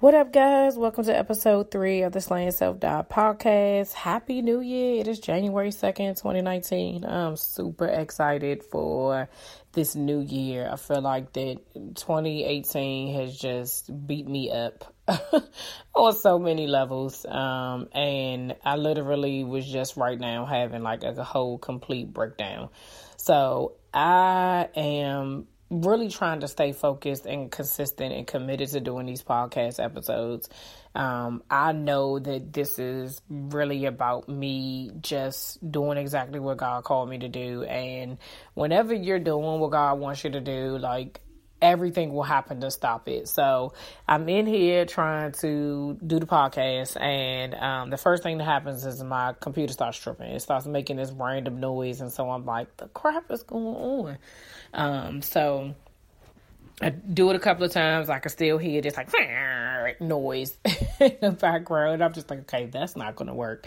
What up, guys? Welcome to episode three of the Slaying Self Die podcast. Happy New Year! It is January 2nd, 2019. I'm super excited for this new year. I feel like that 2018 has just beat me up on so many levels. Um, and I literally was just right now having like a whole complete breakdown. So I am really trying to stay focused and consistent and committed to doing these podcast episodes. Um, I know that this is really about me just doing exactly what God called me to do. And whenever you're doing what God wants you to do, like everything will happen to stop it. So I'm in here trying to do the podcast, and um, the first thing that happens is my computer starts tripping. It starts making this random noise, and so I'm like, the crap is going on. Um, so I do it a couple of times. I can still hear this like noise in the background. I'm just like, okay, that's not going to work.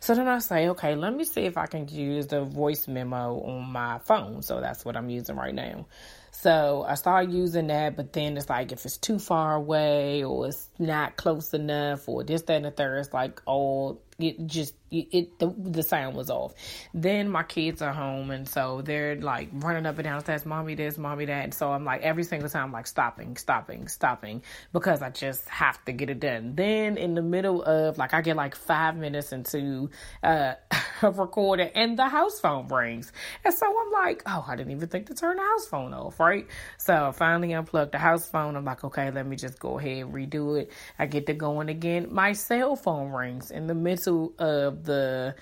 So then I say, okay, let me see if I can use the voice memo on my phone. So that's what I'm using right now. So I started using that, but then it's like if it's too far away or it's not close enough or this, that, and the third, it's like, oh, it just it, the, the sound was off. Then my kids are home, and so they're like running up and down stairs, mommy this, mommy that. And so I'm like every single time, I'm like stopping, stopping, stopping, because I just have to get it done. Then in the middle of like I get like five minutes into uh recording, and the house phone rings, and so I'm like, oh, I didn't even think to turn the house phone off, right? So I finally unplugged the house phone. I'm like, okay, let me just go ahead redo it. I get to going again. My cell phone rings in the midst of the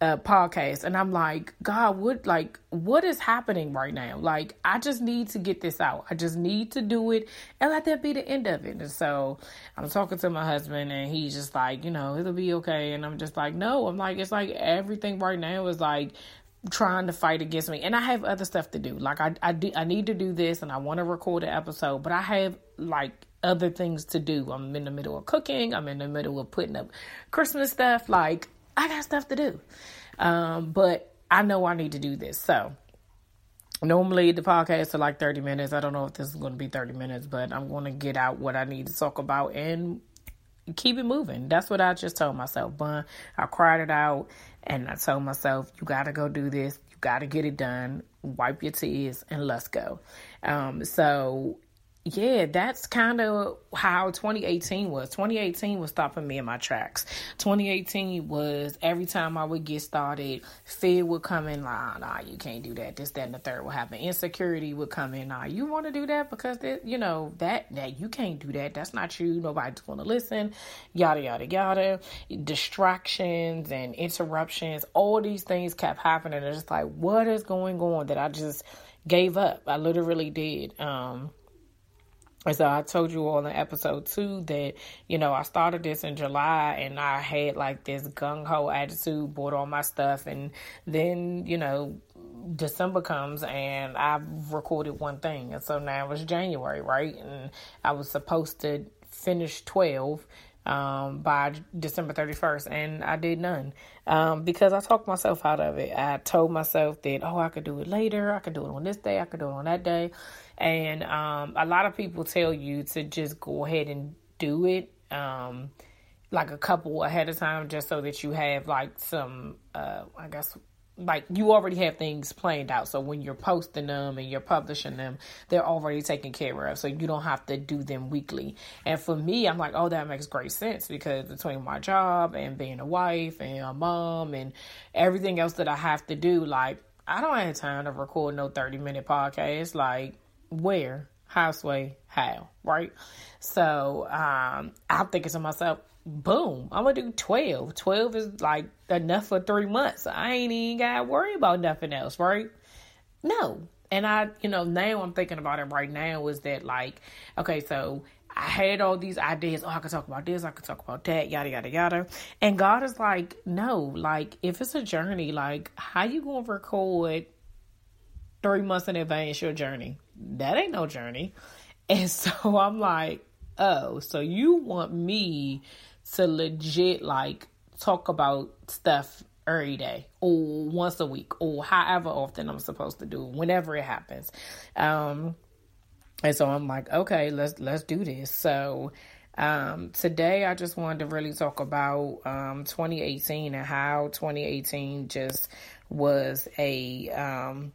uh, podcast and I'm like, God, what like what is happening right now? Like, I just need to get this out. I just need to do it and let that be the end of it. And so I'm talking to my husband and he's just like, you know, it'll be okay. And I'm just like, no, I'm like, it's like everything right now is like trying to fight against me and i have other stuff to do like i i, do, I need to do this and i want to record an episode but i have like other things to do i'm in the middle of cooking i'm in the middle of putting up christmas stuff like i got stuff to do um, but i know i need to do this so normally the podcast are like 30 minutes i don't know if this is going to be 30 minutes but i'm going to get out what i need to talk about and keep it moving. That's what I just told myself. But I cried it out and I told myself, you got to go do this. You got to get it done. Wipe your tears and let's go. Um, so yeah, that's kind of how 2018 was. 2018 was stopping me in my tracks. 2018 was every time I would get started, fear would come in, like, nah, you can't do that. This, that, and the third would happen. Insecurity would come in, nah, you want to do that because, that, you know, that, that you can't do that. That's not you. Nobody's going to listen. Yada, yada, yada. Distractions and interruptions. All these things kept happening. It's just like, what is going on that I just gave up? I literally did. Um, and so I told you all in episode two that, you know, I started this in July and I had like this gung ho attitude, bought all my stuff. And then, you know, December comes and I've recorded one thing. And so now it's January, right? And I was supposed to finish 12 um, by December 31st, and I did none um, because I talked myself out of it. I told myself that, oh, I could do it later, I could do it on this day, I could do it on that day. And um, a lot of people tell you to just go ahead and do it um, like a couple ahead of time just so that you have like some, uh, I guess, like you already have things planned out. So when you're posting them and you're publishing them, they're already taken care of. So you don't have to do them weekly. And for me, I'm like, oh, that makes great sense because between my job and being a wife and a mom and everything else that I have to do, like, I don't have time to record no 30 minute podcast. Like, where, houseway, how, right? So um, I'm thinking to myself, boom, I'm gonna do 12. 12 is like enough for three months. I ain't even gotta worry about nothing else, right? No. And I, you know, now I'm thinking about it right now is that like, okay, so I had all these ideas. Oh, I could talk about this. I could talk about that. Yada yada yada. And God is like, no. Like, if it's a journey, like, how you gonna record three months in advance your journey? That ain't no journey. And so I'm like, oh, so you want me to legit like talk about stuff every day or once a week or however often I'm supposed to do it, whenever it happens. Um, and so I'm like, okay, let's let's do this. So um, today I just wanted to really talk about um, 2018 and how 2018 just was a um,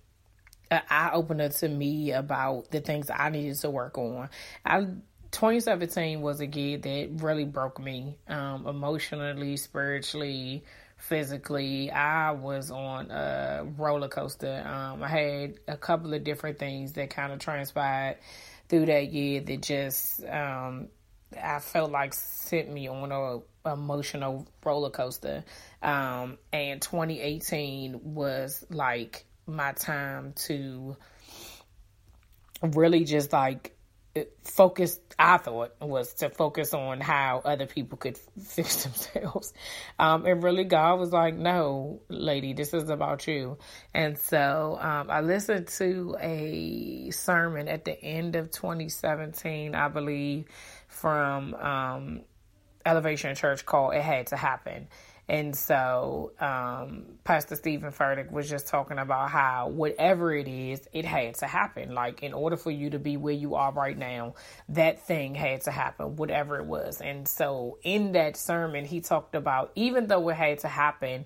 an eye opener to me about the things I needed to work on. I 2017 was a year that really broke me um, emotionally, spiritually, physically. I was on a roller coaster. Um, I had a couple of different things that kind of transpired through that year that just um, I felt like sent me on a emotional roller coaster. Um, and 2018 was like my time to really just like focus i thought was to focus on how other people could fix themselves. Um, and really god was like no lady this is about you. And so um, i listened to a sermon at the end of 2017 i believe from um, elevation church called it had to happen and so, um, Pastor Steven Furtick was just talking about how whatever it is, it had to happen. Like, in order for you to be where you are right now, that thing had to happen, whatever it was. And so, in that sermon, he talked about even though it had to happen,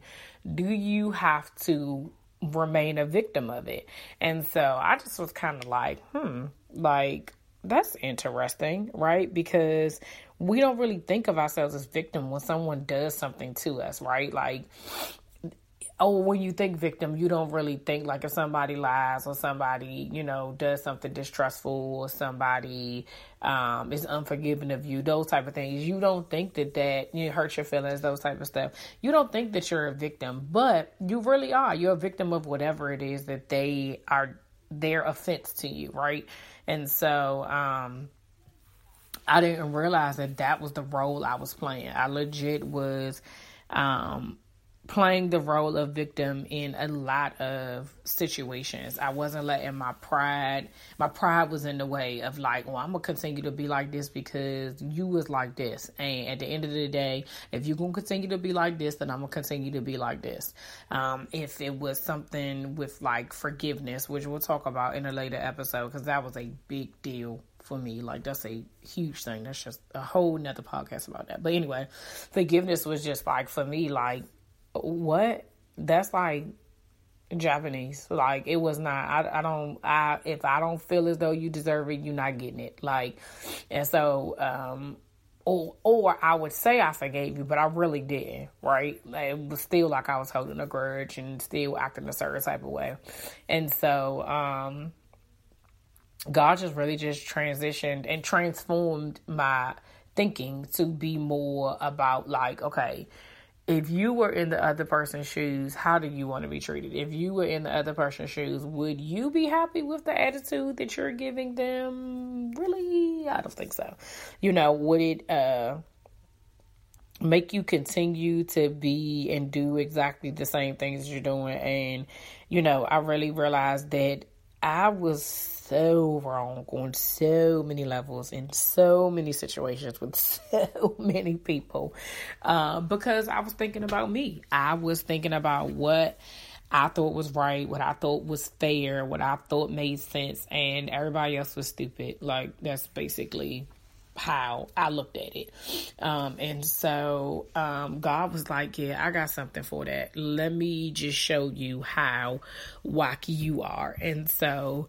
do you have to remain a victim of it? And so, I just was kind of like, hmm, like, that's interesting, right? Because we don't really think of ourselves as victim when someone does something to us, right? Like, oh, when you think victim, you don't really think like if somebody lies or somebody, you know, does something distrustful or somebody um, is unforgiving of you, those type of things. You don't think that that you hurts your feelings, those type of stuff. You don't think that you're a victim, but you really are. You're a victim of whatever it is that they are their offense to you, right? And so, um, I didn't realize that that was the role I was playing. I legit was um, playing the role of victim in a lot of situations. I wasn't letting my pride, my pride was in the way of like, well, I'm gonna continue to be like this because you was like this. And at the end of the day, if you're gonna continue to be like this, then I'm gonna continue to be like this. Um, if it was something with like forgiveness, which we'll talk about in a later episode, because that was a big deal for me. Like that's a huge thing. That's just a whole nother podcast about that. But anyway, forgiveness was just like for me, like what? That's like Japanese. Like it was not. I, I don't. I if I don't feel as though you deserve it, you're not getting it. Like, and so um, or or I would say I forgave you, but I really didn't, right? It was still like I was holding a grudge and still acting a certain type of way. And so um God just really just transitioned and transformed my thinking to be more about like, okay, if you were in the other person's shoes, how do you want to be treated? If you were in the other person's shoes, would you be happy with the attitude that you're giving them? Really? I don't think so. You know, would it uh make you continue to be and do exactly the same things you're doing and you know, I really realized that I was so wrong on so many levels in so many situations with so many people uh, because I was thinking about me. I was thinking about what I thought was right, what I thought was fair, what I thought made sense, and everybody else was stupid. Like, that's basically how I looked at it. Um, and so um, God was like, Yeah, I got something for that. Let me just show you how wacky you are. And so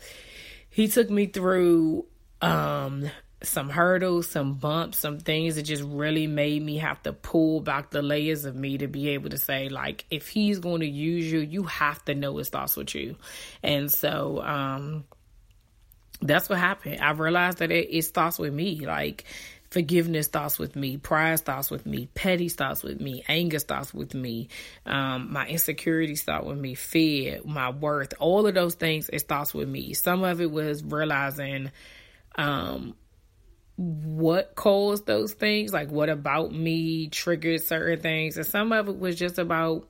he took me through um, some hurdles, some bumps, some things that just really made me have to pull back the layers of me to be able to say, like, if he's going to use you, you have to know it starts with you. And so, um, that's what happened. I realized that it, it starts with me. Like, forgiveness thoughts with me pride thoughts with me petty thoughts with me anger thoughts with me um, my insecurity start with me fear my worth all of those things it starts with me some of it was realizing um, what caused those things, like what about me triggered certain things, and some of it was just about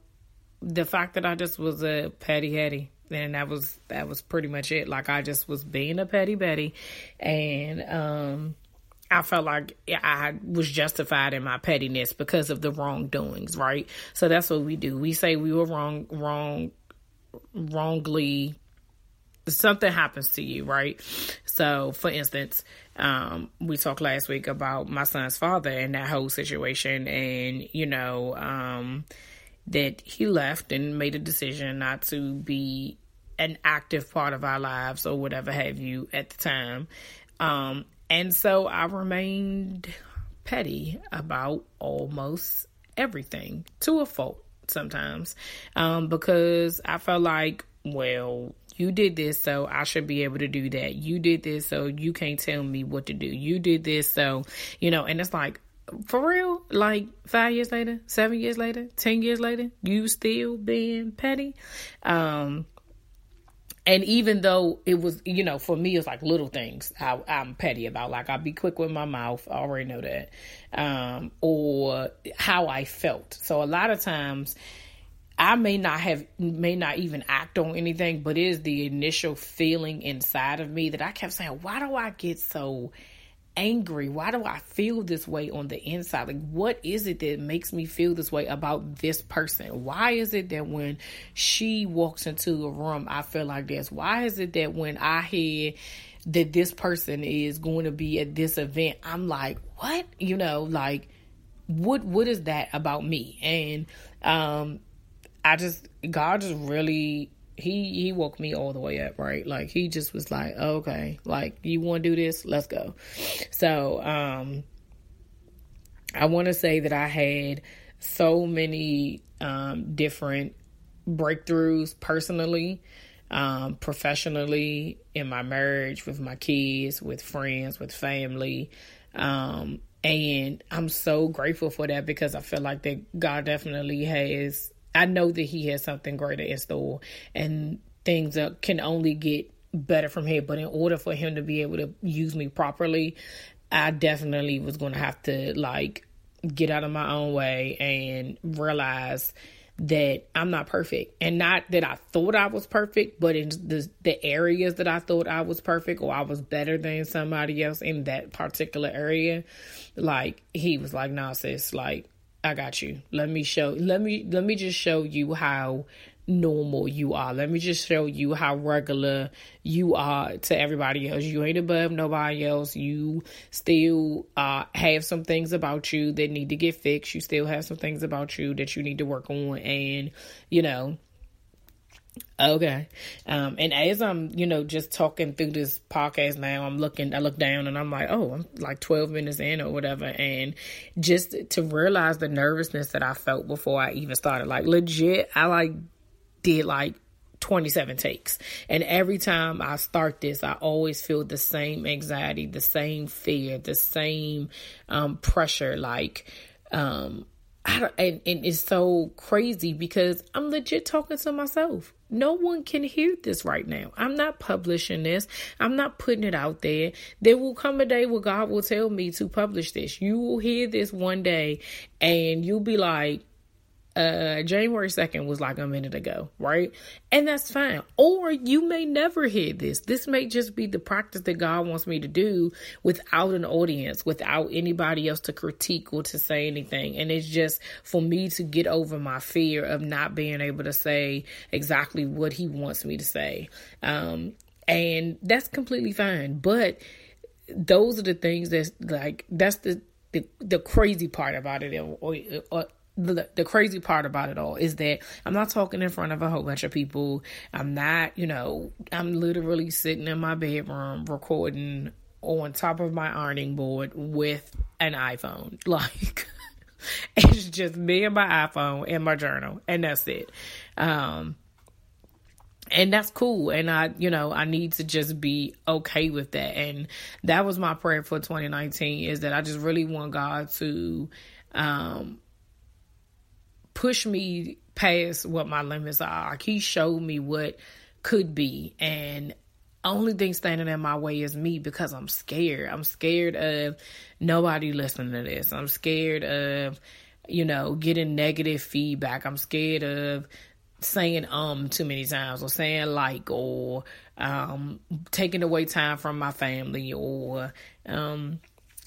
the fact that I just was a petty hetty. And that was that was pretty much it. Like I just was being a petty Betty, and um, I felt like I was justified in my pettiness because of the wrongdoings, right? So that's what we do. We say we were wrong, wrong, wrongly. Something happens to you, right? So, for instance, um, we talked last week about my son's father and that whole situation, and you know, um, that he left and made a decision not to be an active part of our lives or whatever have you at the time. Um, and so I remained petty about almost everything to a fault sometimes um, because I felt like, well, you did this, so I should be able to do that. You did this, so you can't tell me what to do. You did this, so, you know, and it's like, for real, like five years later, seven years later, ten years later, you still being petty. Um, and even though it was, you know, for me, it's like little things I, am petty about. Like I'll be quick with my mouth. I already know that. Um, or how I felt. So a lot of times I may not have, may not even act on anything, but it is the initial feeling inside of me that I kept saying, why do I get so angry? Why do I feel this way on the inside? Like, what is it that makes me feel this way about this person? Why is it that when she walks into a room, I feel like this? Why is it that when I hear that this person is going to be at this event, I'm like, what? You know, like, what what is that about me? And um, I just God just really he he woke me all the way up, right? Like he just was like, okay, like you want to do this, let's go. So um, I want to say that I had so many um, different breakthroughs personally, um, professionally, in my marriage, with my kids, with friends, with family. Um, and I'm so grateful for that because I feel like that God definitely has I know that he has something greater in store and things that can only get better from here. But in order for him to be able to use me properly, I definitely was going to have to like get out of my own way and realize that I'm not perfect and not that I thought I was perfect, but in the the areas that I thought I was perfect or I was better than somebody else in that particular area, like he was like, "Nah, sis, like I got you. Let me show let me let me just show you how normal you are. Let me just show you how regular you are to everybody else. You ain't above nobody else. You still uh, have some things about you that need to get fixed. You still have some things about you that you need to work on. And, you know, Okay. Um, and as I'm, you know, just talking through this podcast now, I'm looking, I look down and I'm like, oh, I'm like 12 minutes in or whatever. And just to realize the nervousness that I felt before I even started, like legit, I like did like 27 takes. And every time I start this, I always feel the same anxiety, the same fear, the same um, pressure. Like, um, I don't, and, and it's so crazy because I'm legit talking to myself. No one can hear this right now. I'm not publishing this. I'm not putting it out there. There will come a day where God will tell me to publish this. You will hear this one day and you'll be like, uh January 2nd was like a minute ago, right? And that's fine. Or you may never hear this. This may just be the practice that God wants me to do without an audience, without anybody else to critique or to say anything. And it's just for me to get over my fear of not being able to say exactly what he wants me to say. Um and that's completely fine. But those are the things that's like that's the the, the crazy part about it or, or the, the crazy part about it all is that I'm not talking in front of a whole bunch of people. I'm not, you know, I'm literally sitting in my bedroom recording on top of my ironing board with an iPhone. Like, it's just me and my iPhone and my journal, and that's it. Um, and that's cool and i you know i need to just be okay with that and that was my prayer for 2019 is that i just really want god to um push me past what my limits are. Like he showed me what could be and only thing standing in my way is me because I'm scared. I'm scared of nobody listening to this. I'm scared of, you know, getting negative feedback. I'm scared of saying um too many times or saying like or um taking away time from my family or um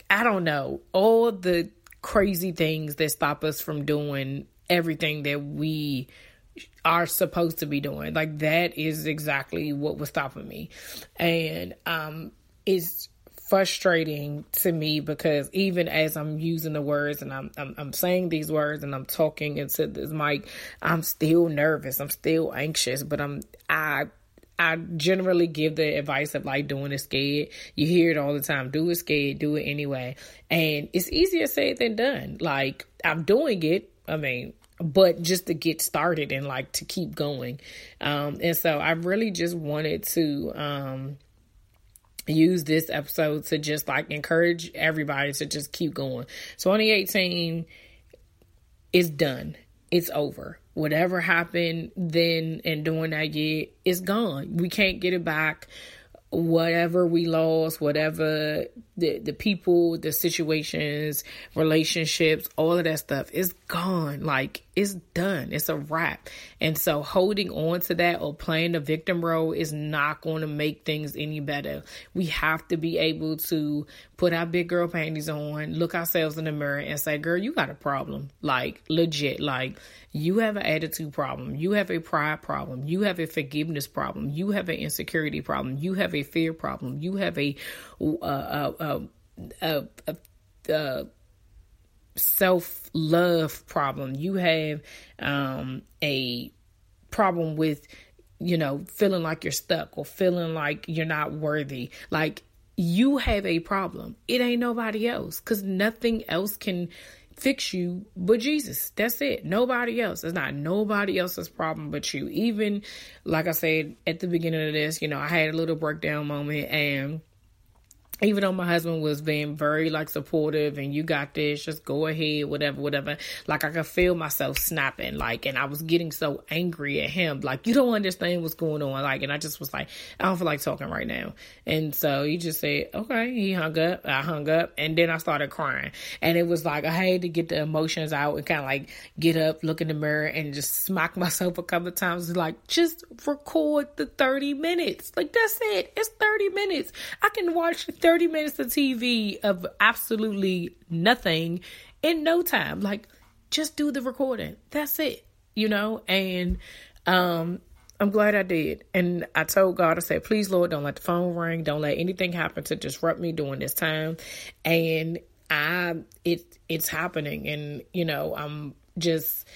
I don't know, all the crazy things that stop us from doing everything that we are supposed to be doing. Like that is exactly what was stopping me. And um it's frustrating to me because even as I'm using the words and I'm, I'm I'm, saying these words and I'm talking into this mic, I'm still nervous. I'm still anxious, but I'm I I generally give the advice of like doing it scared. You hear it all the time. Do it scared, do it anyway. And it's easier said than done. Like I'm doing it. I mean, but just to get started and like to keep going. Um, and so I really just wanted to um, use this episode to just like encourage everybody to just keep going. 2018 is done. It's over. Whatever happened then and during that year is gone. We can't get it back whatever we lost, whatever the the people, the situations, relationships, all of that stuff is gone. Like it's done. It's a wrap. And so holding on to that or playing the victim role is not going to make things any better. We have to be able to put our big girl panties on, look ourselves in the mirror and say, "Girl, you got a problem." Like legit. Like you have an attitude problem. You have a pride problem. You have a forgiveness problem. You have an insecurity problem. You have a fear problem. You have a uh, uh, uh, self love problem. You have um, a problem with you know feeling like you're stuck or feeling like you're not worthy. Like you have a problem. It ain't nobody else because nothing else can fix you but Jesus. That's it. Nobody else. It's not nobody else's problem but you. Even like I said at the beginning of this, you know, I had a little breakdown moment and even though my husband was being very like supportive and you got this, just go ahead, whatever, whatever. Like I could feel myself snapping, like, and I was getting so angry at him, like, you don't understand what's going on, like, and I just was like, I don't feel like talking right now. And so he just said, okay. He hung up, I hung up, and then I started crying, and it was like I had to get the emotions out and kind of like get up, look in the mirror, and just smack myself a couple times, like, just record the thirty minutes, like that's it. It's thirty minutes. I can watch. 30 minutes of TV of absolutely nothing in no time. Like, just do the recording. That's it, you know? And um, I'm glad I did. And I told God, I said, please, Lord, don't let the phone ring. Don't let anything happen to disrupt me during this time. And I, it, it's happening. And, you know, I'm just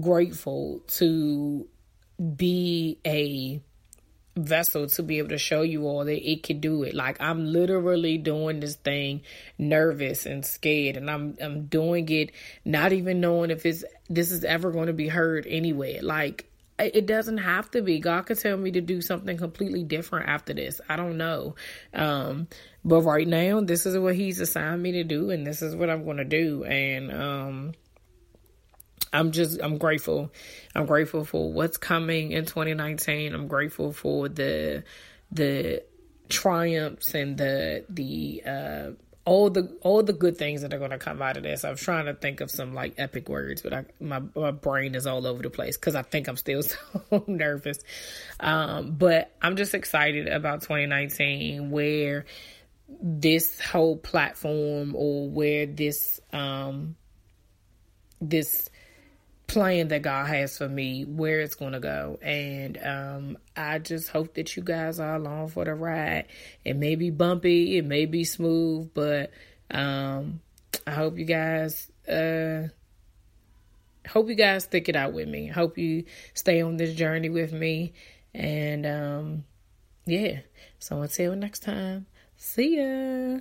grateful to be a vessel to be able to show you all that it could do it. Like I'm literally doing this thing nervous and scared and I'm I'm doing it not even knowing if it's this is ever going to be heard anyway. Like it doesn't have to be. God could tell me to do something completely different after this. I don't know. Um but right now this is what he's assigned me to do and this is what I'm going to do and um I'm just I'm grateful. I'm grateful for what's coming in 2019. I'm grateful for the the triumphs and the the uh all the all the good things that are going to come out of this. I'm trying to think of some like epic words, but I, my my brain is all over the place because I think I'm still so nervous. Um, but I'm just excited about 2019, where this whole platform or where this um this plan that God has for me, where it's going to go. And um, I just hope that you guys are along for the ride. It may be bumpy, it may be smooth, but um, I hope you guys. Uh, hope you guys stick it out with me. Hope you stay on this journey with me. And um, yeah. So until next time, see ya.